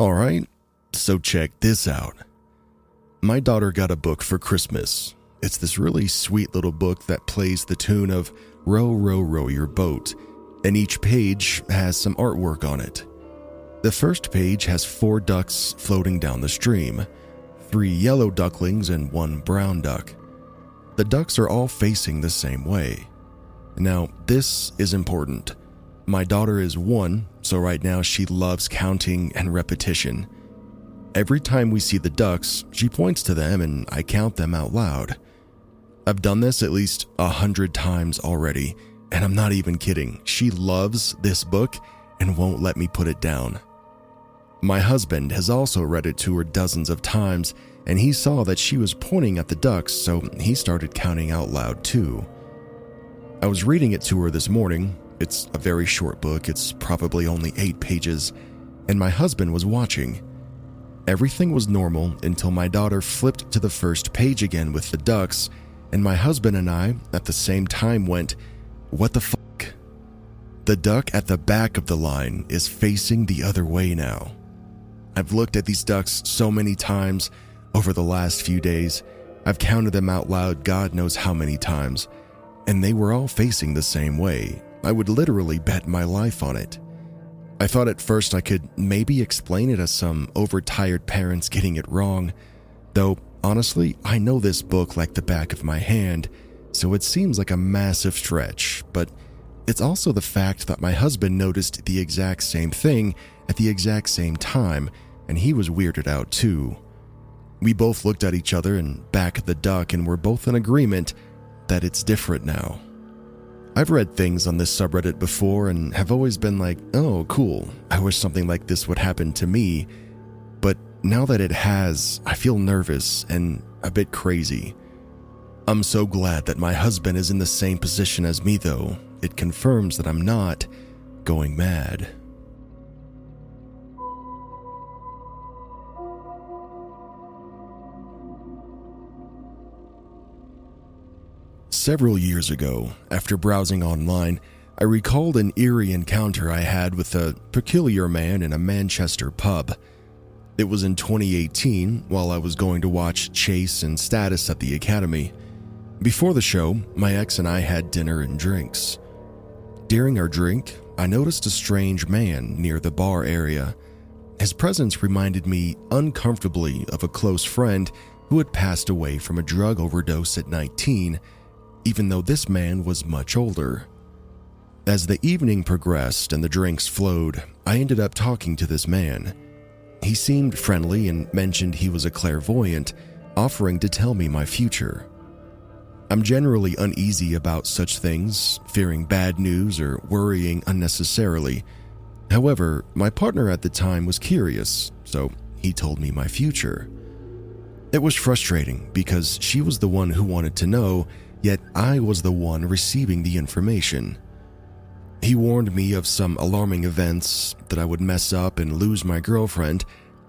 Alright, so check this out. My daughter got a book for Christmas. It's this really sweet little book that plays the tune of Row, Row, Row Your Boat, and each page has some artwork on it. The first page has four ducks floating down the stream three yellow ducklings and one brown duck. The ducks are all facing the same way. Now, this is important. My daughter is one, so right now she loves counting and repetition. Every time we see the ducks, she points to them and I count them out loud. I've done this at least a hundred times already, and I'm not even kidding. She loves this book and won't let me put it down. My husband has also read it to her dozens of times, and he saw that she was pointing at the ducks, so he started counting out loud too. I was reading it to her this morning. It's a very short book, it's probably only eight pages, and my husband was watching. Everything was normal until my daughter flipped to the first page again with the ducks, and my husband and I at the same time went, What the fuck? The duck at the back of the line is facing the other way now. I've looked at these ducks so many times over the last few days. I've counted them out loud God knows how many times, and they were all facing the same way. I would literally bet my life on it. I thought at first I could maybe explain it as some overtired parents getting it wrong, though honestly, I know this book like the back of my hand, so it seems like a massive stretch, but it's also the fact that my husband noticed the exact same thing at the exact same time and he was weirded out too. We both looked at each other and back at the duck and were both in agreement that it's different now. I've read things on this subreddit before and have always been like, oh, cool, I wish something like this would happen to me. But now that it has, I feel nervous and a bit crazy. I'm so glad that my husband is in the same position as me, though. It confirms that I'm not going mad. Several years ago, after browsing online, I recalled an eerie encounter I had with a peculiar man in a Manchester pub. It was in 2018 while I was going to watch Chase and Status at the Academy. Before the show, my ex and I had dinner and drinks. During our drink, I noticed a strange man near the bar area. His presence reminded me uncomfortably of a close friend who had passed away from a drug overdose at 19 even though this man was much older. As the evening progressed and the drinks flowed, I ended up talking to this man. He seemed friendly and mentioned he was a clairvoyant, offering to tell me my future. I'm generally uneasy about such things, fearing bad news or worrying unnecessarily. However, my partner at the time was curious, so he told me my future. It was frustrating because she was the one who wanted to know yet I was the one receiving the information. He warned me of some alarming events that I would mess up and lose my girlfriend,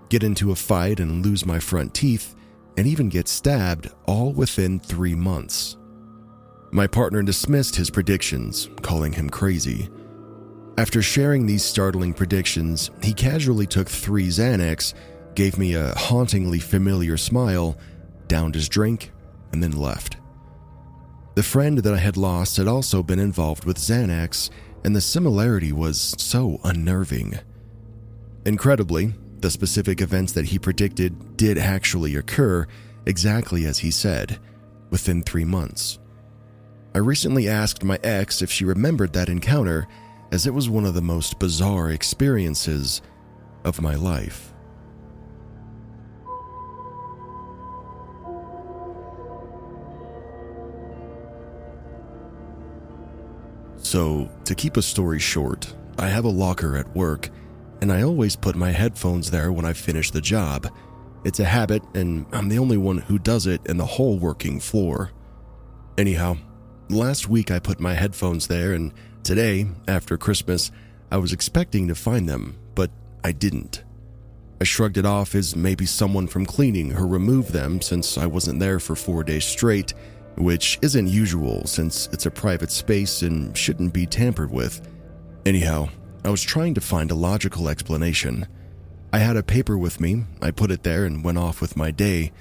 get into a fight and lose my front teeth, and even get stabbed all within three months. My partner dismissed his predictions, calling him crazy. After sharing these startling predictions, he casually took three Xanax, gave me a hauntingly familiar smile, downed his drink, and then left. The friend that I had lost had also been involved with Xanax, and the similarity was so unnerving. Incredibly, the specific events that he predicted did actually occur exactly as he said, within three months. I recently asked my ex if she remembered that encounter, as it was one of the most bizarre experiences of my life. So, to keep a story short, I have a locker at work, and I always put my headphones there when I finish the job. It's a habit, and I'm the only one who does it in the whole working floor. Anyhow, last week I put my headphones there, and today, after Christmas, I was expecting to find them, but I didn't. I shrugged it off as maybe someone from cleaning who removed them since I wasn't there for four days straight which isn't usual since it's a private space and shouldn't be tampered with. Anyhow, I was trying to find a logical explanation. I had a paper with me, I put it there and went off with my day.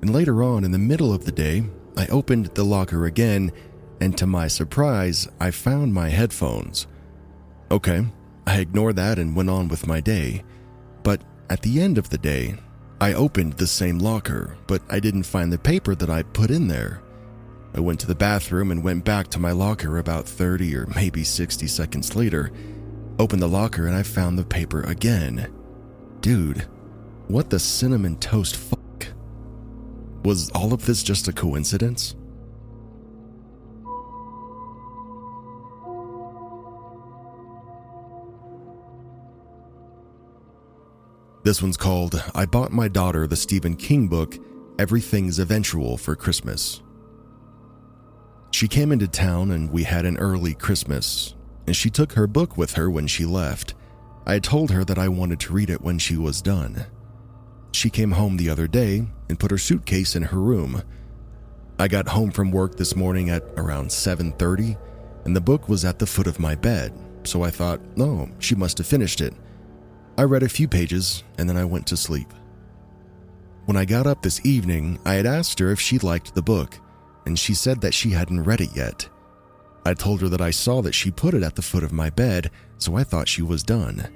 And later on, in the middle of the day, I opened the locker again, and to my surprise, I found my headphones. Okay, I ignored that and went on with my day. But at the end of the day, I opened the same locker, but I didn't find the paper that I put in there. I went to the bathroom and went back to my locker about 30 or maybe 60 seconds later. Opened the locker and I found the paper again. Dude, what the cinnamon toast fuck? Was all of this just a coincidence? This one's called I Bought My Daughter the Stephen King book, Everything's Eventual for Christmas. She came into town and we had an early Christmas, and she took her book with her when she left. I told her that I wanted to read it when she was done. She came home the other day and put her suitcase in her room. I got home from work this morning at around 7:30 and the book was at the foot of my bed, so I thought, "Oh, she must have finished it." I read a few pages and then I went to sleep. When I got up this evening, I had asked her if she liked the book, and she said that she hadn't read it yet. I told her that I saw that she put it at the foot of my bed, so I thought she was done.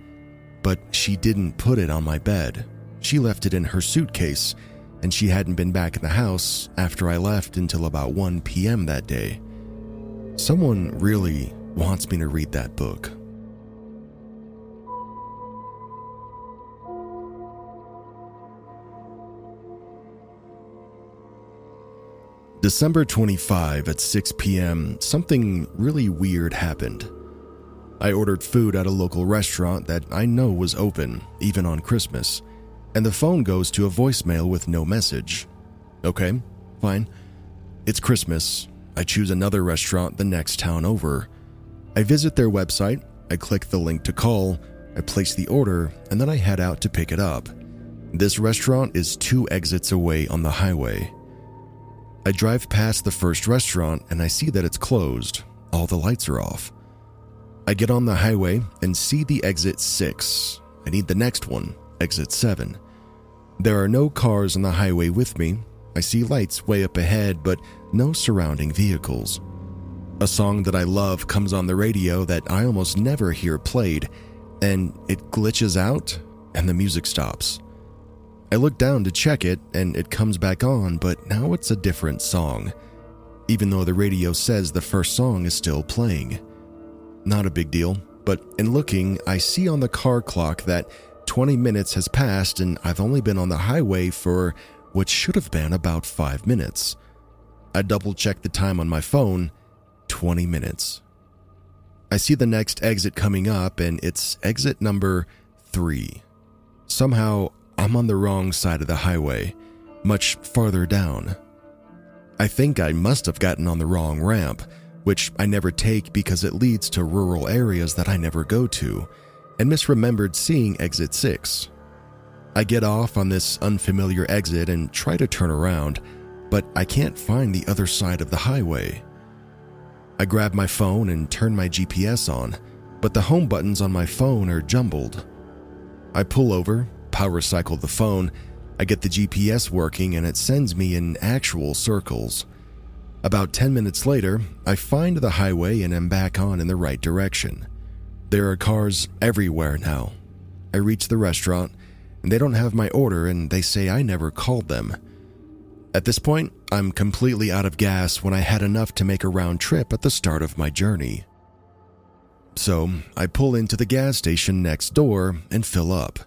But she didn't put it on my bed. She left it in her suitcase, and she hadn't been back in the house after I left until about 1 p.m. that day. Someone really wants me to read that book. December 25 at 6 p.m., something really weird happened. I ordered food at a local restaurant that I know was open, even on Christmas, and the phone goes to a voicemail with no message. Okay, fine. It's Christmas. I choose another restaurant the next town over. I visit their website, I click the link to call, I place the order, and then I head out to pick it up. This restaurant is two exits away on the highway. I drive past the first restaurant and I see that it's closed. All the lights are off. I get on the highway and see the exit 6. I need the next one, exit 7. There are no cars on the highway with me. I see lights way up ahead, but no surrounding vehicles. A song that I love comes on the radio that I almost never hear played, and it glitches out and the music stops. I look down to check it and it comes back on, but now it's a different song, even though the radio says the first song is still playing. Not a big deal, but in looking, I see on the car clock that 20 minutes has passed and I've only been on the highway for what should have been about 5 minutes. I double check the time on my phone 20 minutes. I see the next exit coming up and it's exit number 3. Somehow, I'm on the wrong side of the highway, much farther down. I think I must have gotten on the wrong ramp, which I never take because it leads to rural areas that I never go to, and misremembered seeing exit 6. I get off on this unfamiliar exit and try to turn around, but I can't find the other side of the highway. I grab my phone and turn my GPS on, but the home buttons on my phone are jumbled. I pull over power cycle the phone, I get the GPS working and it sends me in actual circles. About 10 minutes later, I find the highway and am back on in the right direction. There are cars everywhere now. I reach the restaurant, and they don't have my order and they say I never called them. At this point, I'm completely out of gas when I had enough to make a round trip at the start of my journey. So, I pull into the gas station next door and fill up.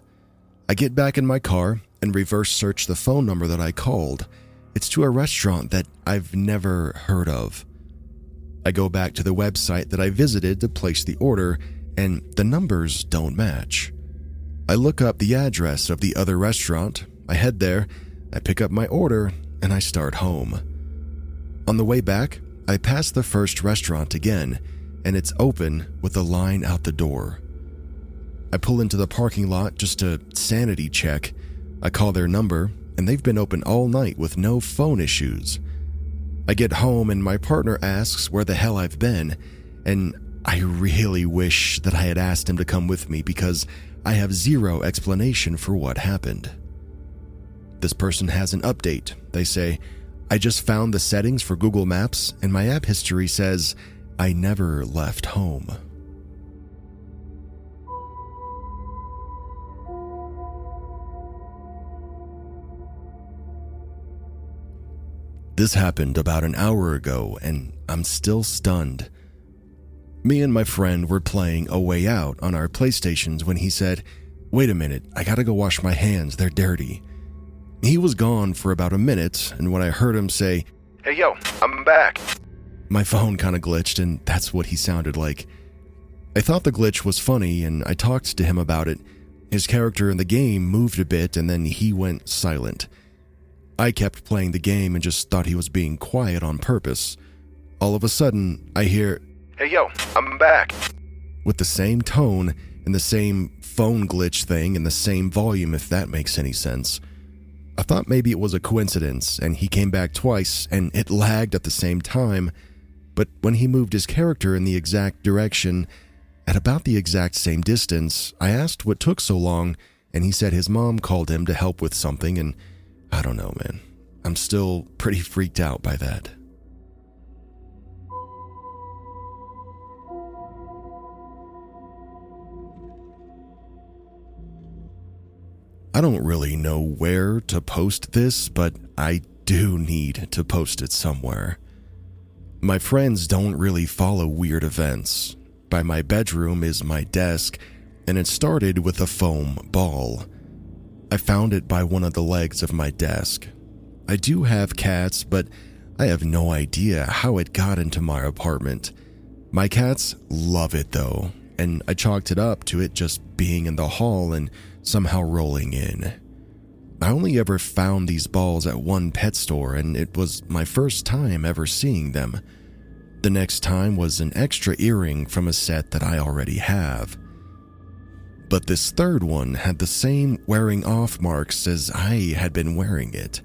I get back in my car and reverse search the phone number that I called. It's to a restaurant that I've never heard of. I go back to the website that I visited to place the order, and the numbers don't match. I look up the address of the other restaurant, I head there, I pick up my order, and I start home. On the way back, I pass the first restaurant again, and it's open with a line out the door. I pull into the parking lot just to sanity check. I call their number, and they've been open all night with no phone issues. I get home, and my partner asks where the hell I've been, and I really wish that I had asked him to come with me because I have zero explanation for what happened. This person has an update. They say, I just found the settings for Google Maps, and my app history says I never left home. This happened about an hour ago, and I'm still stunned. Me and my friend were playing A Way Out on our PlayStations when he said, Wait a minute, I gotta go wash my hands, they're dirty. He was gone for about a minute, and when I heard him say, Hey yo, I'm back, my phone kind of glitched, and that's what he sounded like. I thought the glitch was funny, and I talked to him about it. His character in the game moved a bit, and then he went silent. I kept playing the game and just thought he was being quiet on purpose. All of a sudden, I hear, Hey yo, I'm back. With the same tone and the same phone glitch thing and the same volume, if that makes any sense. I thought maybe it was a coincidence and he came back twice and it lagged at the same time, but when he moved his character in the exact direction, at about the exact same distance, I asked what took so long, and he said his mom called him to help with something and I don't know, man. I'm still pretty freaked out by that. I don't really know where to post this, but I do need to post it somewhere. My friends don't really follow weird events. By my bedroom is my desk, and it started with a foam ball. I found it by one of the legs of my desk. I do have cats, but I have no idea how it got into my apartment. My cats love it though, and I chalked it up to it just being in the hall and somehow rolling in. I only ever found these balls at one pet store, and it was my first time ever seeing them. The next time was an extra earring from a set that I already have. But this third one had the same wearing off marks as I had been wearing it.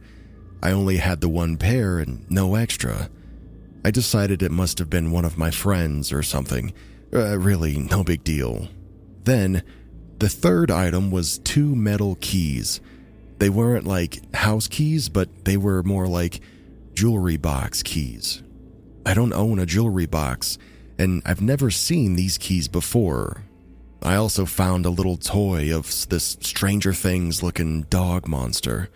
I only had the one pair and no extra. I decided it must have been one of my friends or something. Uh, really, no big deal. Then, the third item was two metal keys. They weren't like house keys, but they were more like jewelry box keys. I don't own a jewelry box, and I've never seen these keys before, I also found a little toy of this Stranger Things looking dog monster.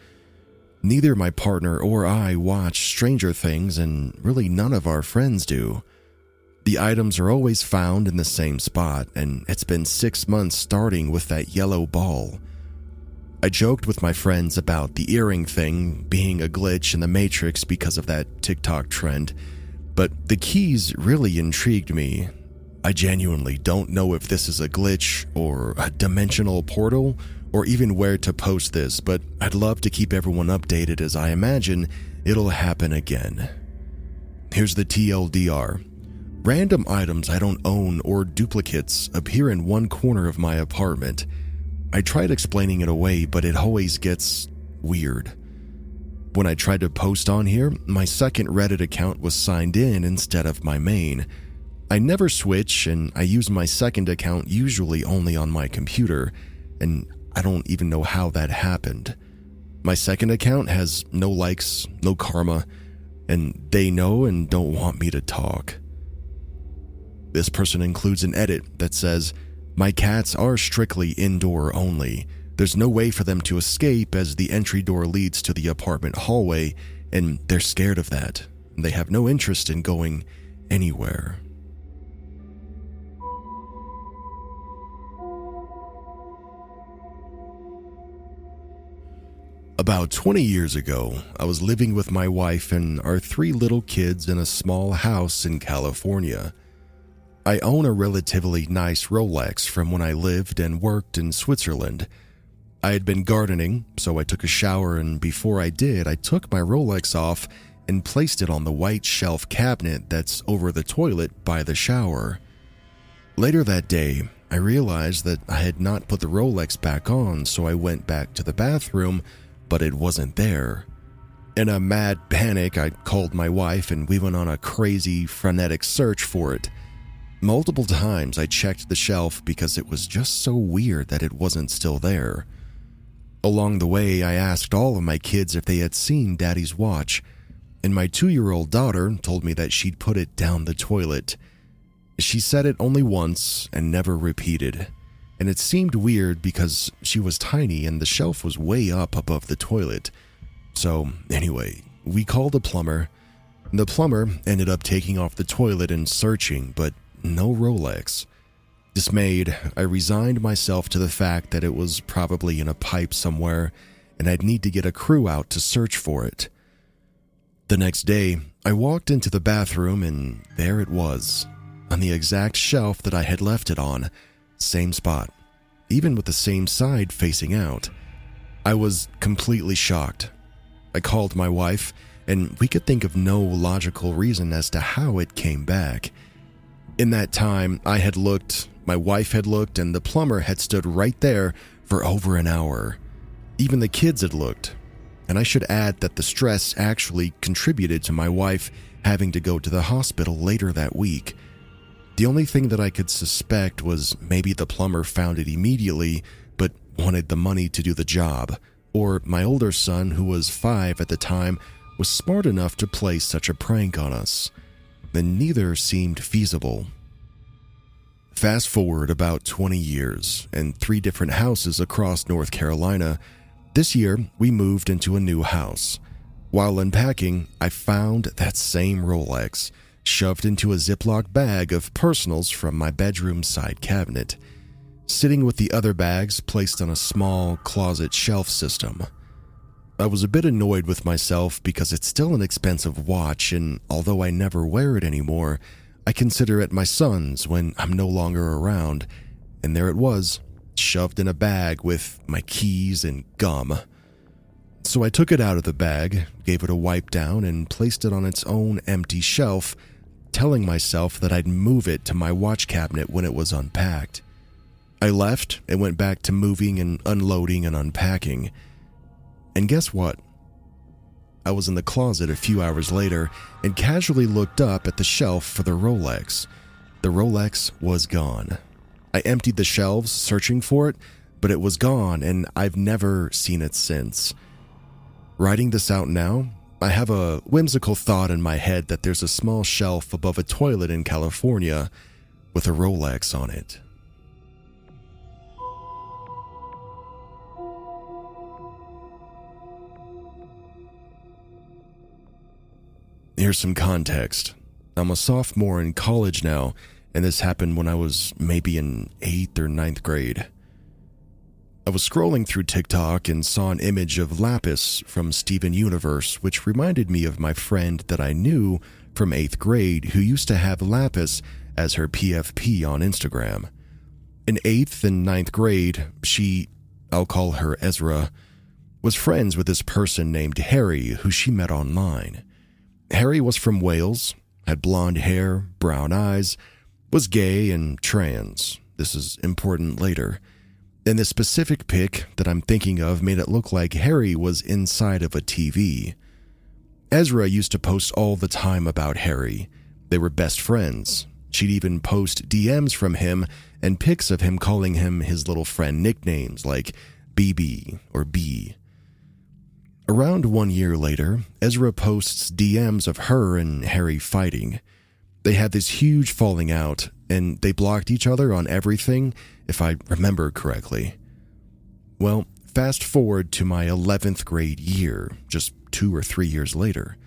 Neither my partner or I watch Stranger Things, and really none of our friends do. The items are always found in the same spot, and it's been six months starting with that yellow ball. I joked with my friends about the earring thing being a glitch in the Matrix because of that TikTok trend, but the keys really intrigued me, I genuinely don't know if this is a glitch or a dimensional portal or even where to post this, but I'd love to keep everyone updated as I imagine it'll happen again. Here's the TLDR random items I don't own or duplicates appear in one corner of my apartment. I tried explaining it away, but it always gets weird. When I tried to post on here, my second Reddit account was signed in instead of my main. I never switch, and I use my second account usually only on my computer, and I don't even know how that happened. My second account has no likes, no karma, and they know and don't want me to talk. This person includes an edit that says, My cats are strictly indoor only. There's no way for them to escape as the entry door leads to the apartment hallway, and they're scared of that. They have no interest in going anywhere. About 20 years ago, I was living with my wife and our three little kids in a small house in California. I own a relatively nice Rolex from when I lived and worked in Switzerland. I had been gardening, so I took a shower, and before I did, I took my Rolex off and placed it on the white shelf cabinet that's over the toilet by the shower. Later that day, I realized that I had not put the Rolex back on, so I went back to the bathroom but it wasn't there. In a mad panic, I called my wife and we went on a crazy, frenetic search for it. Multiple times I checked the shelf because it was just so weird that it wasn't still there. Along the way, I asked all of my kids if they had seen Daddy's watch, and my two year old daughter told me that she'd put it down the toilet. She said it only once and never repeated, and it seemed weird because she was tiny and the shelf was way up above the toilet. So, anyway, we called a plumber. The plumber ended up taking off the toilet and searching, but no Rolex. Dismayed, I resigned myself to the fact that it was probably in a pipe somewhere and I'd need to get a crew out to search for it. The next day, I walked into the bathroom and there it was, on the exact shelf that I had left it on, same spot, even with the same side facing out. I was completely shocked. I called my wife, and we could think of no logical reason as to how it came back. In that time, I had looked my wife had looked, and the plumber had stood right there for over an hour. Even the kids had looked. And I should add that the stress actually contributed to my wife having to go to the hospital later that week. The only thing that I could suspect was maybe the plumber found it immediately, but wanted the money to do the job, or my older son, who was five at the time, was smart enough to play such a prank on us. And neither seemed feasible. Fast forward about 20 years and three different houses across North Carolina. This year, we moved into a new house. While unpacking, I found that same Rolex shoved into a Ziploc bag of personals from my bedroom side cabinet, sitting with the other bags placed on a small closet shelf system. I was a bit annoyed with myself because it's still an expensive watch, and although I never wear it anymore, I consider it my son's when I'm no longer around, and there it was, shoved in a bag with my keys and gum. So I took it out of the bag, gave it a wipe down, and placed it on its own empty shelf, telling myself that I'd move it to my watch cabinet when it was unpacked. I left and went back to moving and unloading and unpacking. And guess what? I was in the closet a few hours later and casually looked up at the shelf for the Rolex. The Rolex was gone. I emptied the shelves searching for it, but it was gone and I've never seen it since. Writing this out now, I have a whimsical thought in my head that there's a small shelf above a toilet in California with a Rolex on it. Here's some context. I'm a sophomore in college now, and this happened when I was maybe in 8th or ninth grade. I was scrolling through TikTok and saw an image of Lapis from Steven Universe, which reminded me of my friend that I knew from 8th grade who used to have Lapis as her PFP on Instagram. In 8th and ninth grade, she, I'll call her Ezra, was friends with this person named Harry who she met online. Harry was from Wales, had blonde hair, brown eyes, was gay and trans. This is important later. And the specific pic that I'm thinking of made it look like Harry was inside of a TV. Ezra used to post all the time about Harry. They were best friends. She'd even post DMs from him and pics of him calling him his little friend nicknames like BB or B. Around one year later, Ezra posts DMs of her and Harry fighting. They had this huge falling out, and they blocked each other on everything, if I remember correctly. Well, fast forward to my 11th grade year, just two or three years later.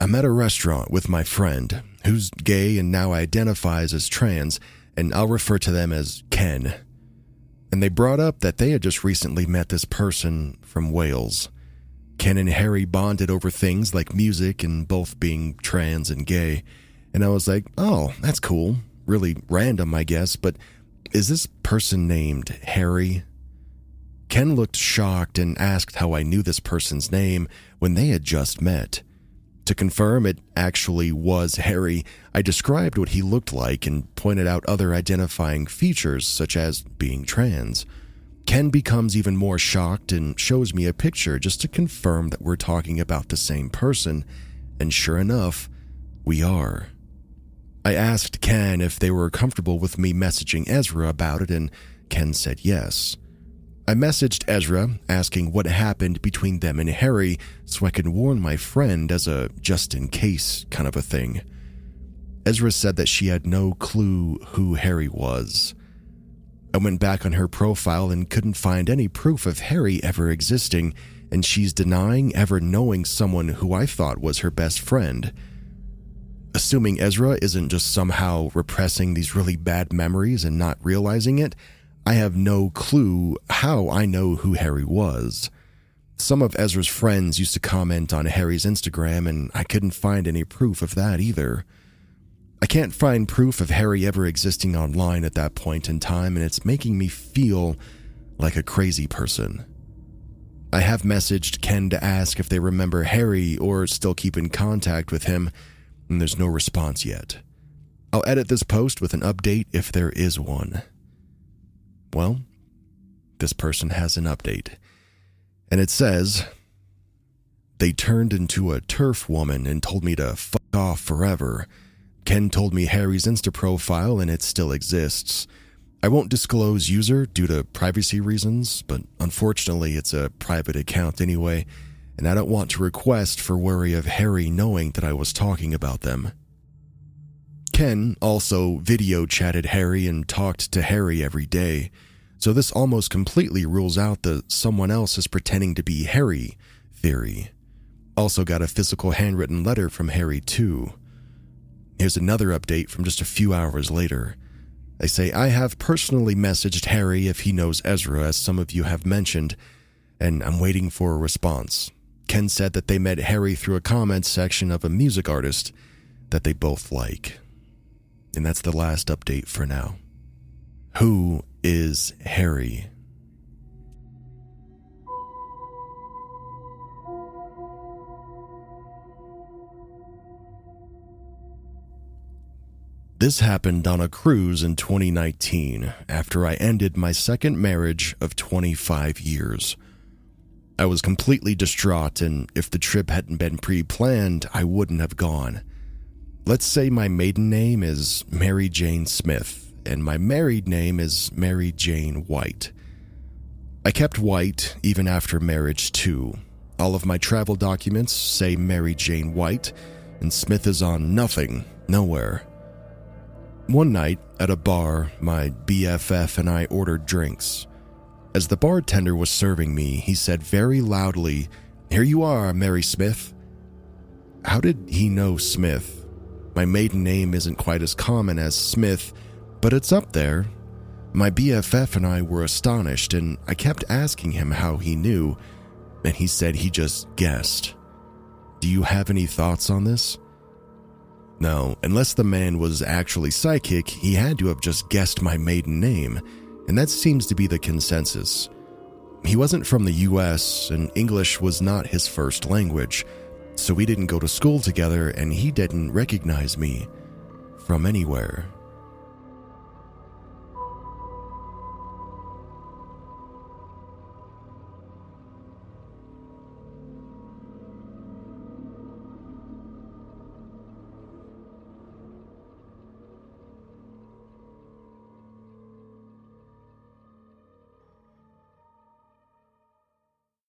I'm at a restaurant with my friend, who's gay and now identifies as trans, and I'll refer to them as Ken. And they brought up that they had just recently met this person from Wales. Ken and Harry bonded over things like music and both being trans and gay. And I was like, oh, that's cool. Really random, I guess, but is this person named Harry? Ken looked shocked and asked how I knew this person's name when they had just met. To confirm it actually was Harry, I described what he looked like and pointed out other identifying features, such as being trans. Ken becomes even more shocked and shows me a picture just to confirm that we're talking about the same person, and sure enough, we are. I asked Ken if they were comfortable with me messaging Ezra about it, and Ken said yes. I messaged Ezra asking what happened between them and Harry so I can warn my friend as a just in case kind of a thing. Ezra said that she had no clue who Harry was. I went back on her profile and couldn't find any proof of Harry ever existing, and she's denying ever knowing someone who I thought was her best friend. Assuming Ezra isn't just somehow repressing these really bad memories and not realizing it, I have no clue how I know who Harry was. Some of Ezra's friends used to comment on Harry's Instagram, and I couldn't find any proof of that either. I can't find proof of Harry ever existing online at that point in time, and it's making me feel like a crazy person. I have messaged Ken to ask if they remember Harry or still keep in contact with him, and there's no response yet. I'll edit this post with an update if there is one. Well, this person has an update. And it says, They turned into a TERF woman and told me to fuck off forever. Ken told me Harry's Insta profile and it still exists. I won't disclose user due to privacy reasons, but unfortunately it's a private account anyway, and I don't want to request for worry of Harry knowing that I was talking about them. Ken also video chatted Harry and talked to Harry every day, so this almost completely rules out the someone else is pretending to be Harry theory. Also got a physical handwritten letter from Harry too. Here's another update from just a few hours later. They say, I have personally messaged Harry if he knows Ezra, as some of you have mentioned, and I'm waiting for a response. Ken said that they met Harry through a comments section of a music artist that they both like. And that's the last update for now. Who is Harry? This happened on a cruise in 2019 after I ended my second marriage of 25 years. I was completely distraught, and if the trip hadn't been pre planned, I wouldn't have gone. Let's say my maiden name is Mary Jane Smith, and my married name is Mary Jane White. I kept White even after marriage, too. All of my travel documents say Mary Jane White, and Smith is on nothing, nowhere. One night at a bar, my BFF and I ordered drinks. As the bartender was serving me, he said very loudly, Here you are, Mary Smith. How did he know Smith? My maiden name isn't quite as common as Smith, but it's up there. My BFF and I were astonished, and I kept asking him how he knew, and he said he just guessed. Do you have any thoughts on this? No, unless the man was actually psychic, he had to have just guessed my maiden name, and that seems to be the consensus. He wasn't from the US, and English was not his first language, so we didn't go to school together, and he didn't recognize me from anywhere.